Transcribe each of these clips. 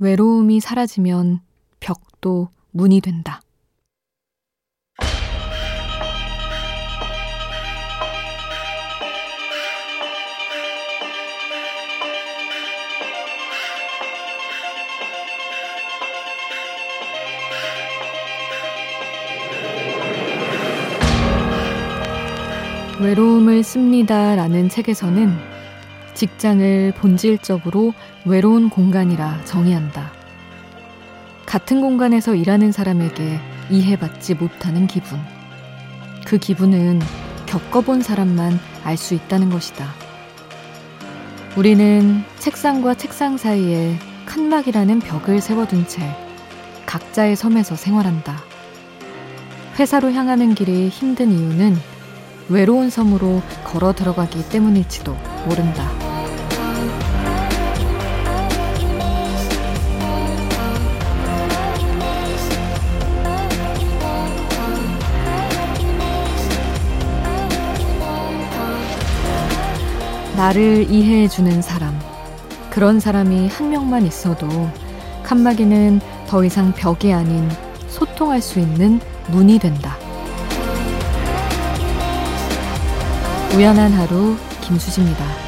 외로움이 사라지면 벽도 문이 된다. 외로움을 씁니다 라는 책에서는 직장을 본질적으로 외로운 공간이라 정의한다. 같은 공간에서 일하는 사람에게 이해받지 못하는 기분. 그 기분은 겪어본 사람만 알 수 있다는 것이다. 우리는 책상과 책상 사이에 칸막이라는 벽을 세워둔 채 각자의 섬에서 생활한다. 회사로 향하는 길이 힘든 이유는 외로운 섬으로 걸어 들어가기 때문일지도 모른다. 나를 이해해주는 사람. 그런 사람이 한 명만 있어도 칸막이는 더 이상 벽이 아닌 소통할 수 있는 문이 된다. 우연한 하루 김수지입니다.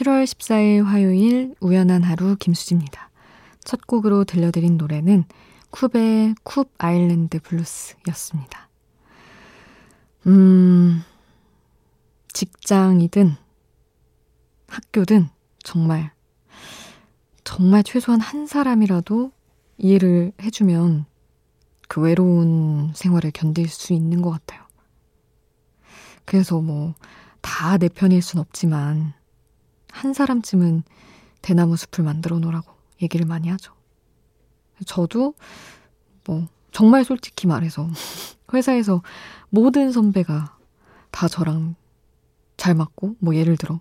7월 14일 화요일 우연한 하루 김수지입니다. 첫 곡으로 들려드린 노래는 쿱의 쿱 아일랜드 블루스였습니다. 음, 직장이든 학교든 정말, 정말 최소한 한 사람이라도 이해를 해주면 그 외로운 생활을 견딜 수 있는 것 같아요. 그래서 뭐, 다 내 편일 순 없지만, 한 사람쯤은 대나무 숲을 만들어 놓으라고 얘기를 많이 하죠. 저도 뭐 정말 솔직히 말해서 회사에서 모든 선배가 다 저랑 잘 맞고 뭐 예를 들어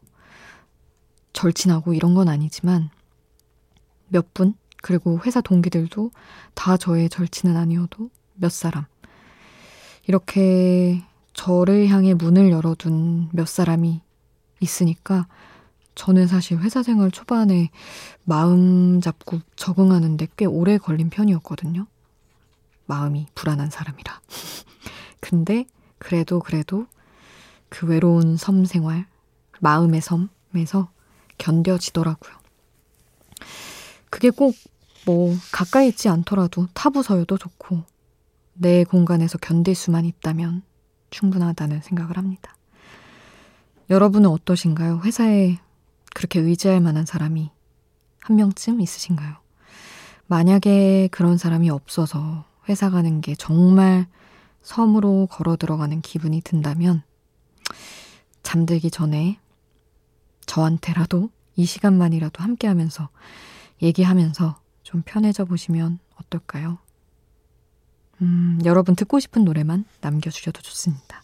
절친하고 이런 건 아니지만 몇 분, 그리고 회사 동기들도 다 저의 절친은 아니어도 몇 사람. 이렇게 저를 향해 문을 열어둔 몇 사람이 있으니까 저는 사실 회사 생활 초반에 마음 잡고 적응하는데 꽤 오래 걸린 편이었거든요. 마음이 불안한 사람이라. 근데 그래도 그래도 그 외로운 섬 생활, 마음의 섬에서 견뎌지더라고요. 그게 꼭 뭐 가까이 있지 않더라도 타부서여도 좋고 내 공간에서 견딜 수만 있다면 충분하다는 생각을 합니다. 여러분은 어떠신가요? 회사에 그렇게 의지할 만한 사람이 한 명쯤 있으신가요? 만약에 그런 사람이 없어서 회사 가는 게 정말 섬으로 걸어 들어가는 기분이 든다면 잠들기 전에 저한테라도 이 시간만이라도 함께 하면서 얘기하면서 좀 편해져 보시면 어떨까요? 음, 여러분 듣고 싶은 노래만 남겨주셔도 좋습니다.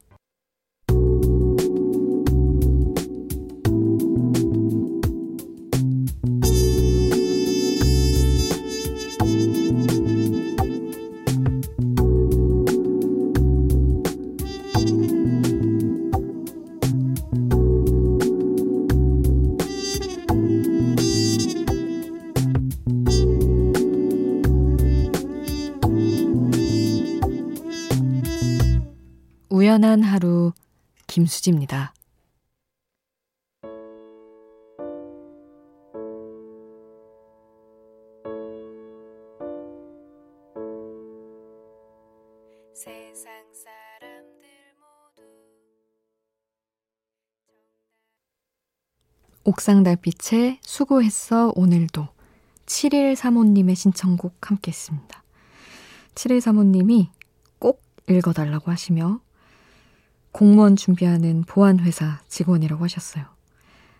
우연한 하루 김수지입니다. '옥상 달빛에 수고했어 오늘도' 7일 사모님의 신청곡 함께 했습니다. 7일 사모님이 꼭 읽어달라고 하시며 공무원 준비하는 보안회사 직원이라고 하셨어요.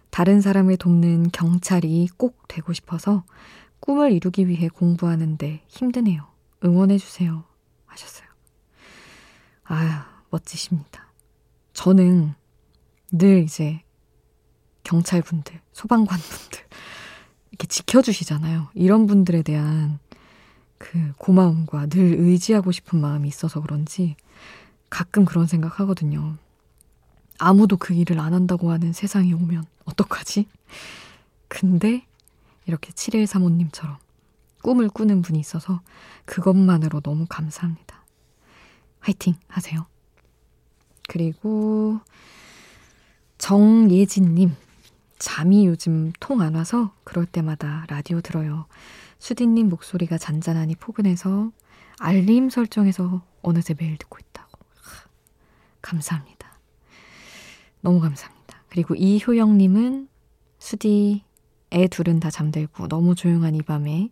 다른 사람을 돕는 경찰이 꼭 되고 싶어서 꿈을 이루기 위해 공부하는데 힘드네요. 응원해주세요. 하셨어요. 아유, 멋지십니다. 저는 늘 이제 경찰분들, 소방관분들, 이렇게 지켜주시잖아요. 이런 분들에 대한 그 고마움과 늘 의지하고 싶은 마음이 있어서 그런지 가끔 그런 생각 하거든요. 아무도 그 일을 안 한다고 하는 세상이 오면 어떡하지? 근데 이렇게 7135님처럼 꿈을 꾸는 분이 있어서 그것만으로 너무 감사합니다. 화이팅 하세요. 그리고 정예진님, 잠이 요즘 통 안 와서 그럴 때마다 라디오 들어요. 수디님 목소리가 잔잔하니 포근해서 알림 설정해서 어느새 매일 듣고 있다고. 감사합니다. 너무 감사합니다. 그리고 이효영님은 수디 애 둘은 다 잠들고 너무 조용한 이 밤에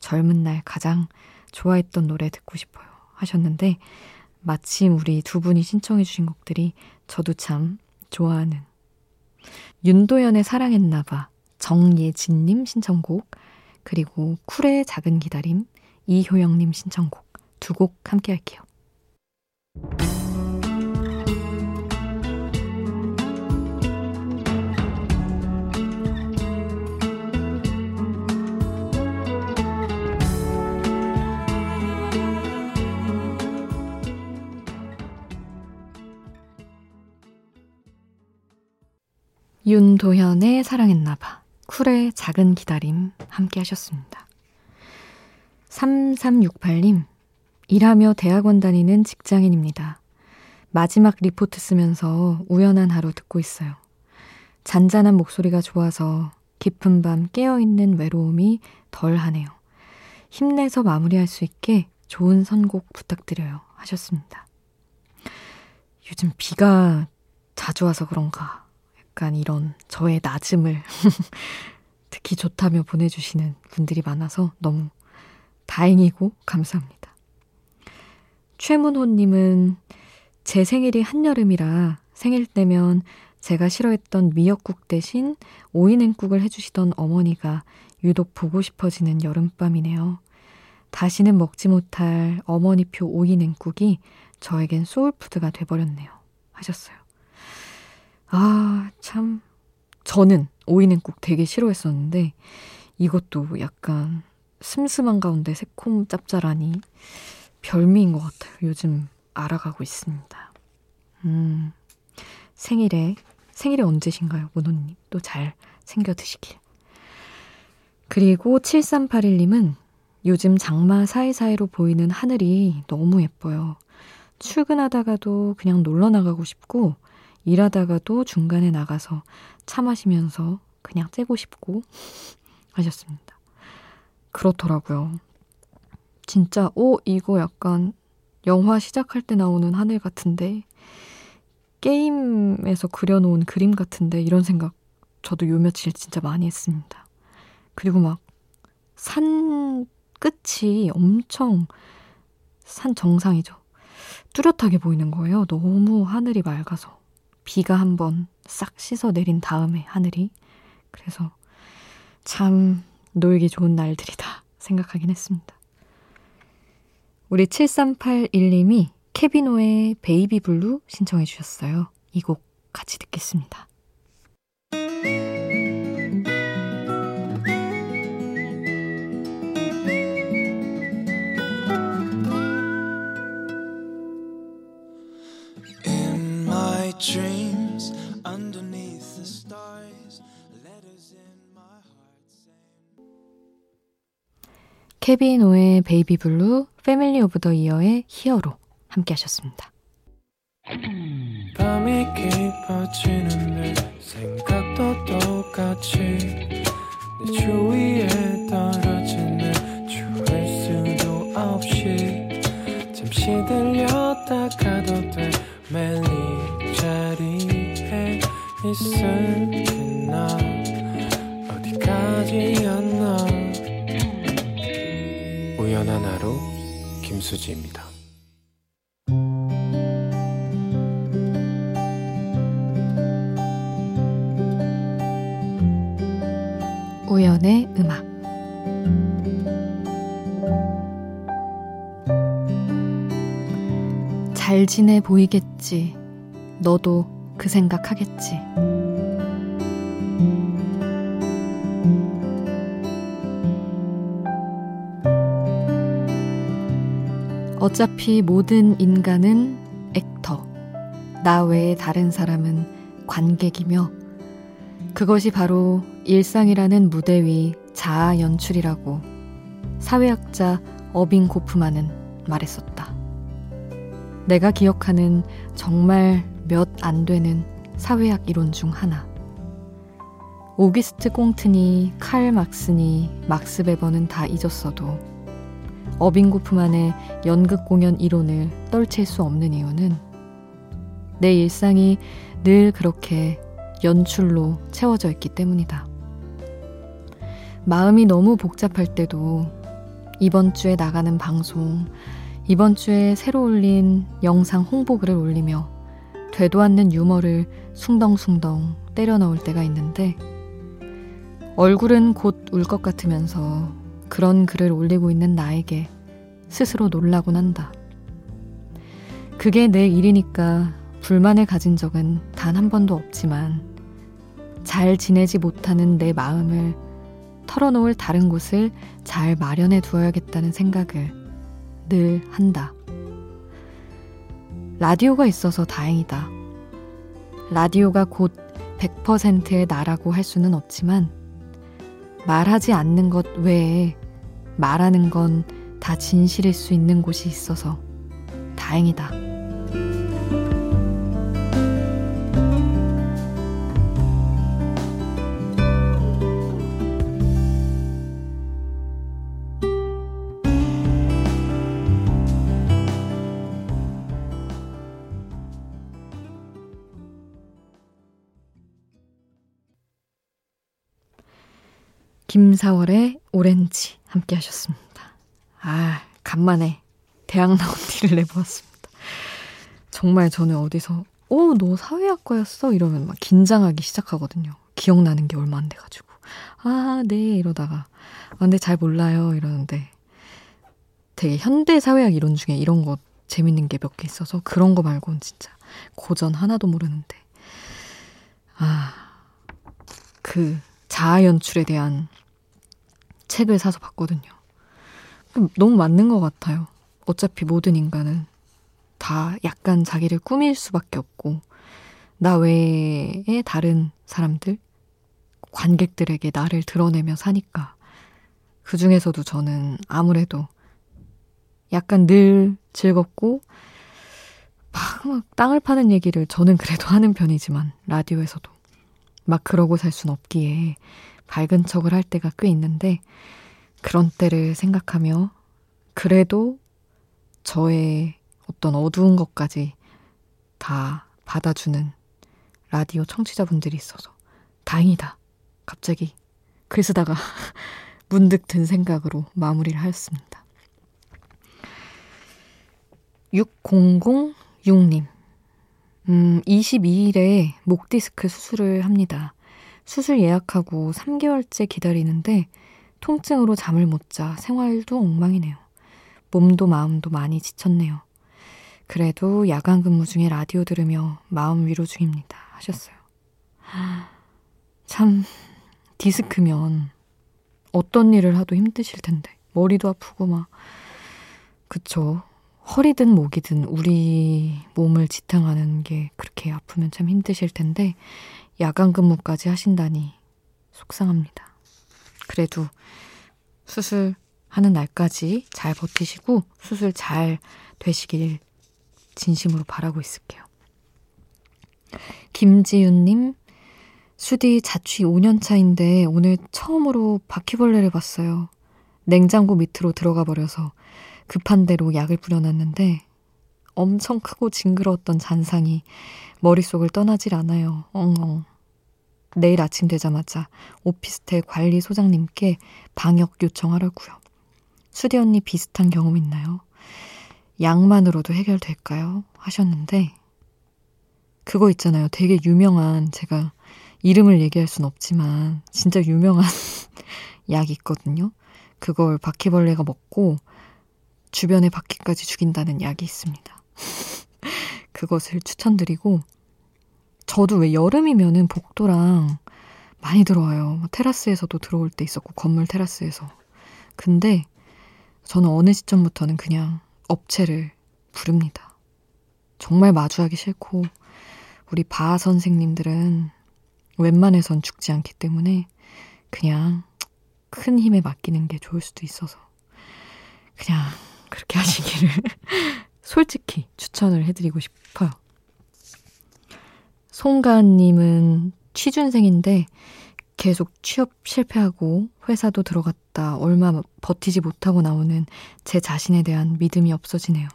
젊은 날 가장 좋아했던 노래 듣고 싶어요 하셨는데 마침 우리 두 분이 신청해 주신 곡들이 저도 참 좋아하는 윤도현의 사랑했나봐 정예진님 신청곡 그리고 쿨의 작은 기다림 이효영님 신청곡 두 곡 함께 할게요. 윤도현의 사랑했나봐. 쿨의 작은 기다림 함께 하셨습니다. 3368님, 일하며 대학원 다니는 직장인입니다. 마지막 리포트 쓰면서 우연한 하루 듣고 있어요. 잔잔한 목소리가 좋아서 깊은 밤 깨어있는 외로움이 덜 하네요. 힘내서 마무리할 수 있게 좋은 선곡 부탁드려요. 하셨습니다. 요즘 비가 자주 와서 그런가 약간 이런 저의 낮음을 듣기 좋다며 보내주시는 분들이 많아서 너무 다행이고 감사합니다. 최문호님은 제 생일이 한여름이라 생일 때면 제가 싫어했던 미역국 대신 오이냉국을 해주시던 어머니가 유독 보고 싶어지는 여름밤이네요. 다시는 먹지 못할 어머니표 오이냉국이 저에겐 소울푸드가 돼버렸네요. 하셨어요. 아, 참. 저는 오이냉국 되게 싫어했었는데 이것도 약간 슴슴한 가운데 새콤 짭짤하니 별미인 것 같아요. 요즘 알아가고 있습니다. 음, 생일에, 생일이 언제신가요, 문호님? 또 잘 챙겨 드시길. 그리고 7381님은 요즘 장마 사이사이로 보이는 하늘이 너무 예뻐요. 출근하다가도 그냥 놀러 나가고 싶고, 일하다가도 중간에 나가서 차 마시면서 그냥 째고 싶고 하셨습니다. 그렇더라고요. 진짜, 오, 이거 약간 영화 시작할 때 나오는 하늘 같은데, 게임에서 그려놓은 그림 같은데, 이런 생각 저도 요 며칠 진짜 많이 했습니다. 그리고 막, 산 끝이 엄청 산 정상이죠. 뚜렷하게 보이는 거예요. 너무 하늘이 맑아서. 비가 한번 싹 씻어 내린 다음에 하늘이. 그래서 참 놀기 좋은 날들이다 생각하긴 했습니다. 우리 7381님이 케빈 오의 Baby Blue 신청해 주셨어요. 이 곡 같이 듣겠습니다. 케빈 오의 Baby Blue, Family of the Year의 Hero 함께 하셨습니다. 밤이 깊어지는데 생각도 똑같이 내 주위에 떨어지는 추울 수도 없이 잠시 들렸다 가도 돼 매일 자리에 있을 김수지입니다. 우연의 음악 잘 지내 보이겠지. 너도 그 생각하겠지. 어차피 모든 인간은 액터. 나 외에 다른 사람은 관객이며 그것이 바로 일상이라는 무대 위 자아 연출이라고 사회학자 어빙 고프만은 말했었다. 내가 기억하는 정말 몇 안 되는 사회학 이론 중 하나. 오기스트 꽁트니 칼 막스니 막스 베버는 다 잊었어도 어빙 고프만의 연극 공연 이론을 떨칠 수 없는 이유는 내 일상이 늘 그렇게 연출로 채워져 있기 때문이다. 마음이 너무 복잡할 때도 이번 주에 나가는 방송, 이번 주에 새로 올린 영상 홍보글을 올리며 되도 않는 유머를 숭덩숭덩 때려 넣을 때가 있는데 얼굴은 곧 울 것 같으면서 그런 글을 올리고 있는 나에게 스스로 놀라곤 한다. 그게 내 일이니까 불만을 가진 적은 단 한 번도 없지만 잘 지내지 못하는 내 마음을 털어놓을 다른 곳을 잘 마련해 두어야겠다는 생각을 늘 한다. 라디오가 있어서 다행이다. 라디오가 곧 100%의 나라고 할 수는 없지만 말하지 않는 것 외에 말하는 건 다 진실일 수 있는 곳이 있어서 다행이다. 김사월의 오렌지 함께 하셨습니다. 아, 간만에 대학 나온 티를 내보았습니다. 정말 저는 어디서 어, 너 사회학과였어? 이러면 막 긴장하기 시작하거든요. 기억나는 게 얼마 안 돼가지고. 아, 네, 이러다가. 아, 근데 잘 몰라요. 이러는데. 되게 현대 사회학 이론 중에 이런 거 재밌는 게 몇 개 있어서 그런 거 말고는 진짜 고전 하나도 모르는데. 아, 그 자아 연출에 대한 책을 사서 봤거든요. 너무 맞는 것 같아요. 어차피 모든 인간은 다 약간 자기를 꾸밀 수밖에 없고, 나 외에 다른 사람들, 관객들에게 나를 드러내며 사니까. 그 중에서도 저는 아무래도 약간 늘 즐겁고, 막, 막 땅을 파는 얘기를 저는 그래도 하는 편이지만, 라디오에서도. 막 그러고 살 순 없기에 밝은 척을 할 때가 꽤 있는데 그런 때를 생각하며 그래도 저의 어떤 어두운 것까지 다 받아주는 라디오 청취자분들이 있어서 다행이다. 갑자기 글 쓰다가 문득 든 생각으로 마무리를 하였습니다. 6006님. 음, 22일에 목 디스크 수술을 합니다. 수술 예약하고 3개월째 기다리는데 통증으로 잠을 못 자 생활도 엉망이네요. 몸도 마음도 많이 지쳤네요. 그래도 야간 근무 중에 라디오 들으며 마음 위로 중입니다. 하셨어요. 참, 디스크면 어떤 일을 하도 힘드실 텐데. 머리도 아프고 막. 그쵸. 허리든 목이든 우리 몸을 지탱하는 게 그렇게 아프면 참 힘드실 텐데, 야간 근무까지 하신다니 속상합니다. 그래도 수술하는 날까지 잘 버티시고 수술 잘 되시길 진심으로 바라고 있을게요. 김지윤님, 수디 자취 5년 차인데 오늘 처음으로 바퀴벌레를 봤어요. 냉장고 밑으로 들어가 버려서 급한 대로 약을 뿌려놨는데 엄청 크고 징그러웠던 잔상이 머릿속을 떠나질 않아요. 엉엉. 내일 아침 되자마자 오피스텔 관리 소장님께 방역 요청하라고요. 수디 언니 비슷한 경험 있나요? 양만으로도 해결될까요? 하셨는데, 그거 있잖아요. 되게 유명한, 제가 이름을 얘기할 순 없지만, 진짜 유명한 약이 있거든요. 그걸 바퀴벌레가 먹고, 주변의 바퀴까지 죽인다는 약이 있습니다. 그것을 추천드리고, 저도 왜 여름이면은 복도랑 많이 들어와요. 뭐 테라스에서도 들어올 때 있었고, 건물 테라스에서. 근데 저는 어느 시점부터는 그냥 업체를 부릅니다. 정말 마주하기 싫고, 우리 바 선생님들은 웬만해선 죽지 않기 때문에 그냥 큰 힘에 맡기는 게 좋을 수도 있어서 그냥 그렇게 하시기를 솔직히 추천을 해드리고 싶어요. 송가은님은 취준생인데 계속 취업 실패하고 회사도 들어갔다 얼마 버티지 못하고 나오는 제 자신에 대한 믿음이 없어지네요.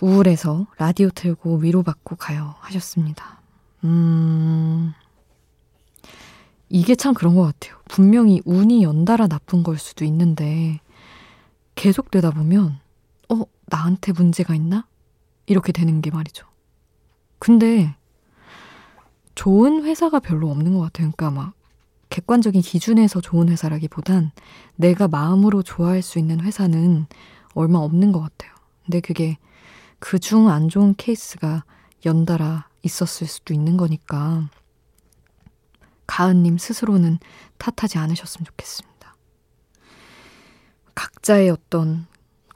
우울해서 라디오 틀고 위로받고 가요 하셨습니다. 음, 이게 참 그런 것 같아요. 분명히 운이 연달아 나쁜 걸 수도 있는데 계속되다 보면 어, 나한테 문제가 있나? 이렇게 되는 게 말이죠. 근데 좋은 회사가 별로 없는 것 같아요. 그러니까 막 객관적인 기준에서 좋은 회사라기보단 내가 마음으로 좋아할 수 있는 회사는 얼마 없는 것 같아요. 근데 그게 그 중 안 좋은 케이스가 연달아 있었을 수도 있는 거니까 가은님 스스로는 탓하지 않으셨으면 좋겠습니다. 각자의 어떤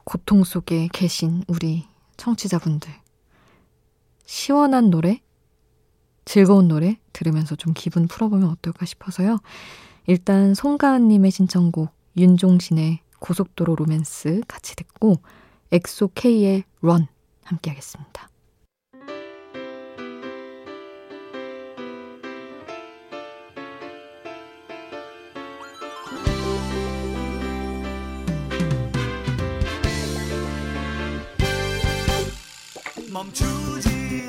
고통 속에 계신 우리 청취자분들 시원한 노래 즐거운 노래 들으면서 좀 기분 풀어보면 어떨까 싶어서요. 일단 송가은님의 신청곡 윤종신의 고속도로 로맨스 같이 듣고 엑소 K의 런 함께 하겠습니다. 멈추지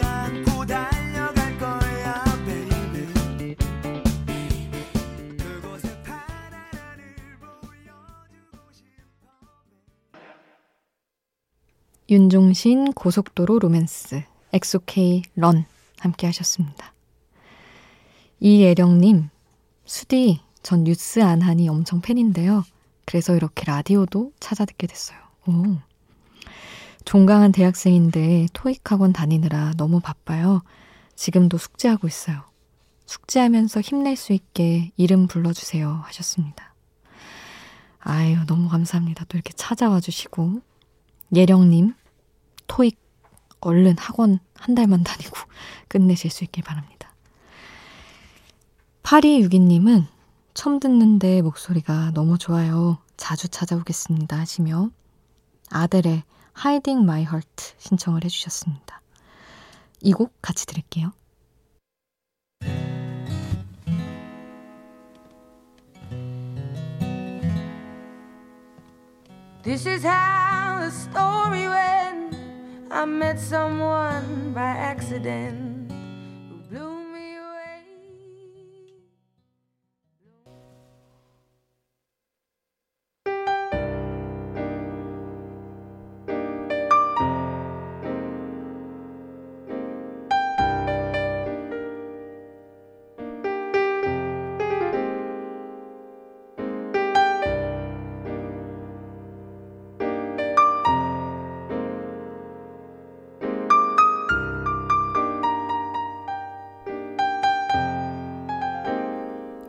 윤종신 고속도로 로맨스, 엑소케이 런 함께 하셨습니다. 이예령님, 수디, 전 뉴스 안 하니 엄청 팬인데요. 그래서 이렇게 라디오도 찾아 듣게 됐어요. 오. 종강한 대학생인데 토익 학원 다니느라 너무 바빠요. 지금도 숙제하고 있어요. 숙제하면서 힘낼 수 있게 이름 불러주세요 하셨습니다. 아유, 너무 감사합니다. 또 이렇게 찾아와 주시고. 예령님, 토익 얼른 학원 한 달만 다니고 끝내실 수 있길 바랍니다. 8262님은 처음 듣는데 목소리가 너무 좋아요. 자주 찾아오겠습니다 하시며 아델의 Hiding My Heart 신청을 해주셨습니다. 이 곡 같이 들을게요. This is how the story went. I met someone by accident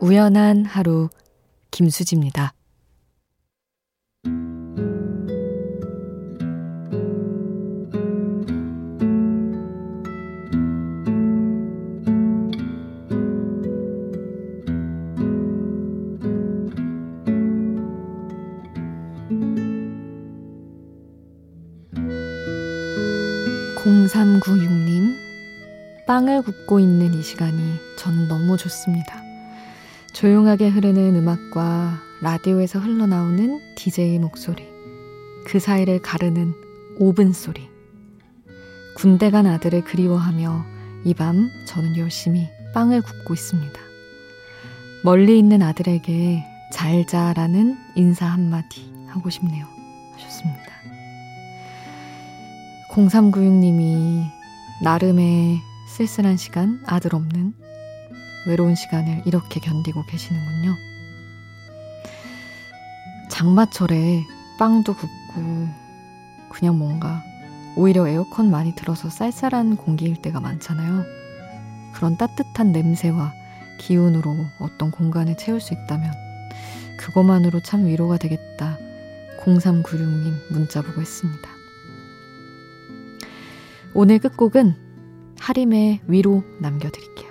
우연한 하루 김수지입니다. (0396님) 빵을 굽고 있는 이 시간이 저는 너무 좋습니다. 조용하게 흐르는 음악과 라디오에서 흘러나오는 DJ 목소리, 그 사이를 가르는 오븐 소리. 군대 간 아들을 그리워하며 이 밤 저는 열심히 빵을 굽고 있습니다. 멀리 있는 아들에게 잘 자라는 인사 한마디 하고 싶네요. 하셨습니다. 0396님이 나름의 쓸쓸한 시간, 아들 없는 외로운 시간을 이렇게 견디고 계시는군요. 장마철에 빵도 굽고 그냥 뭔가 오히려 에어컨 많이 틀어서 쌀쌀한 공기일 때가 많잖아요. 그런 따뜻한 냄새와 기운으로 어떤 공간을 채울 수 있다면 그것만으로 참 위로가 되겠다. 0396님 문자 보고 있습니다. 오늘 끝곡은 하림의 위로 남겨드릴게요.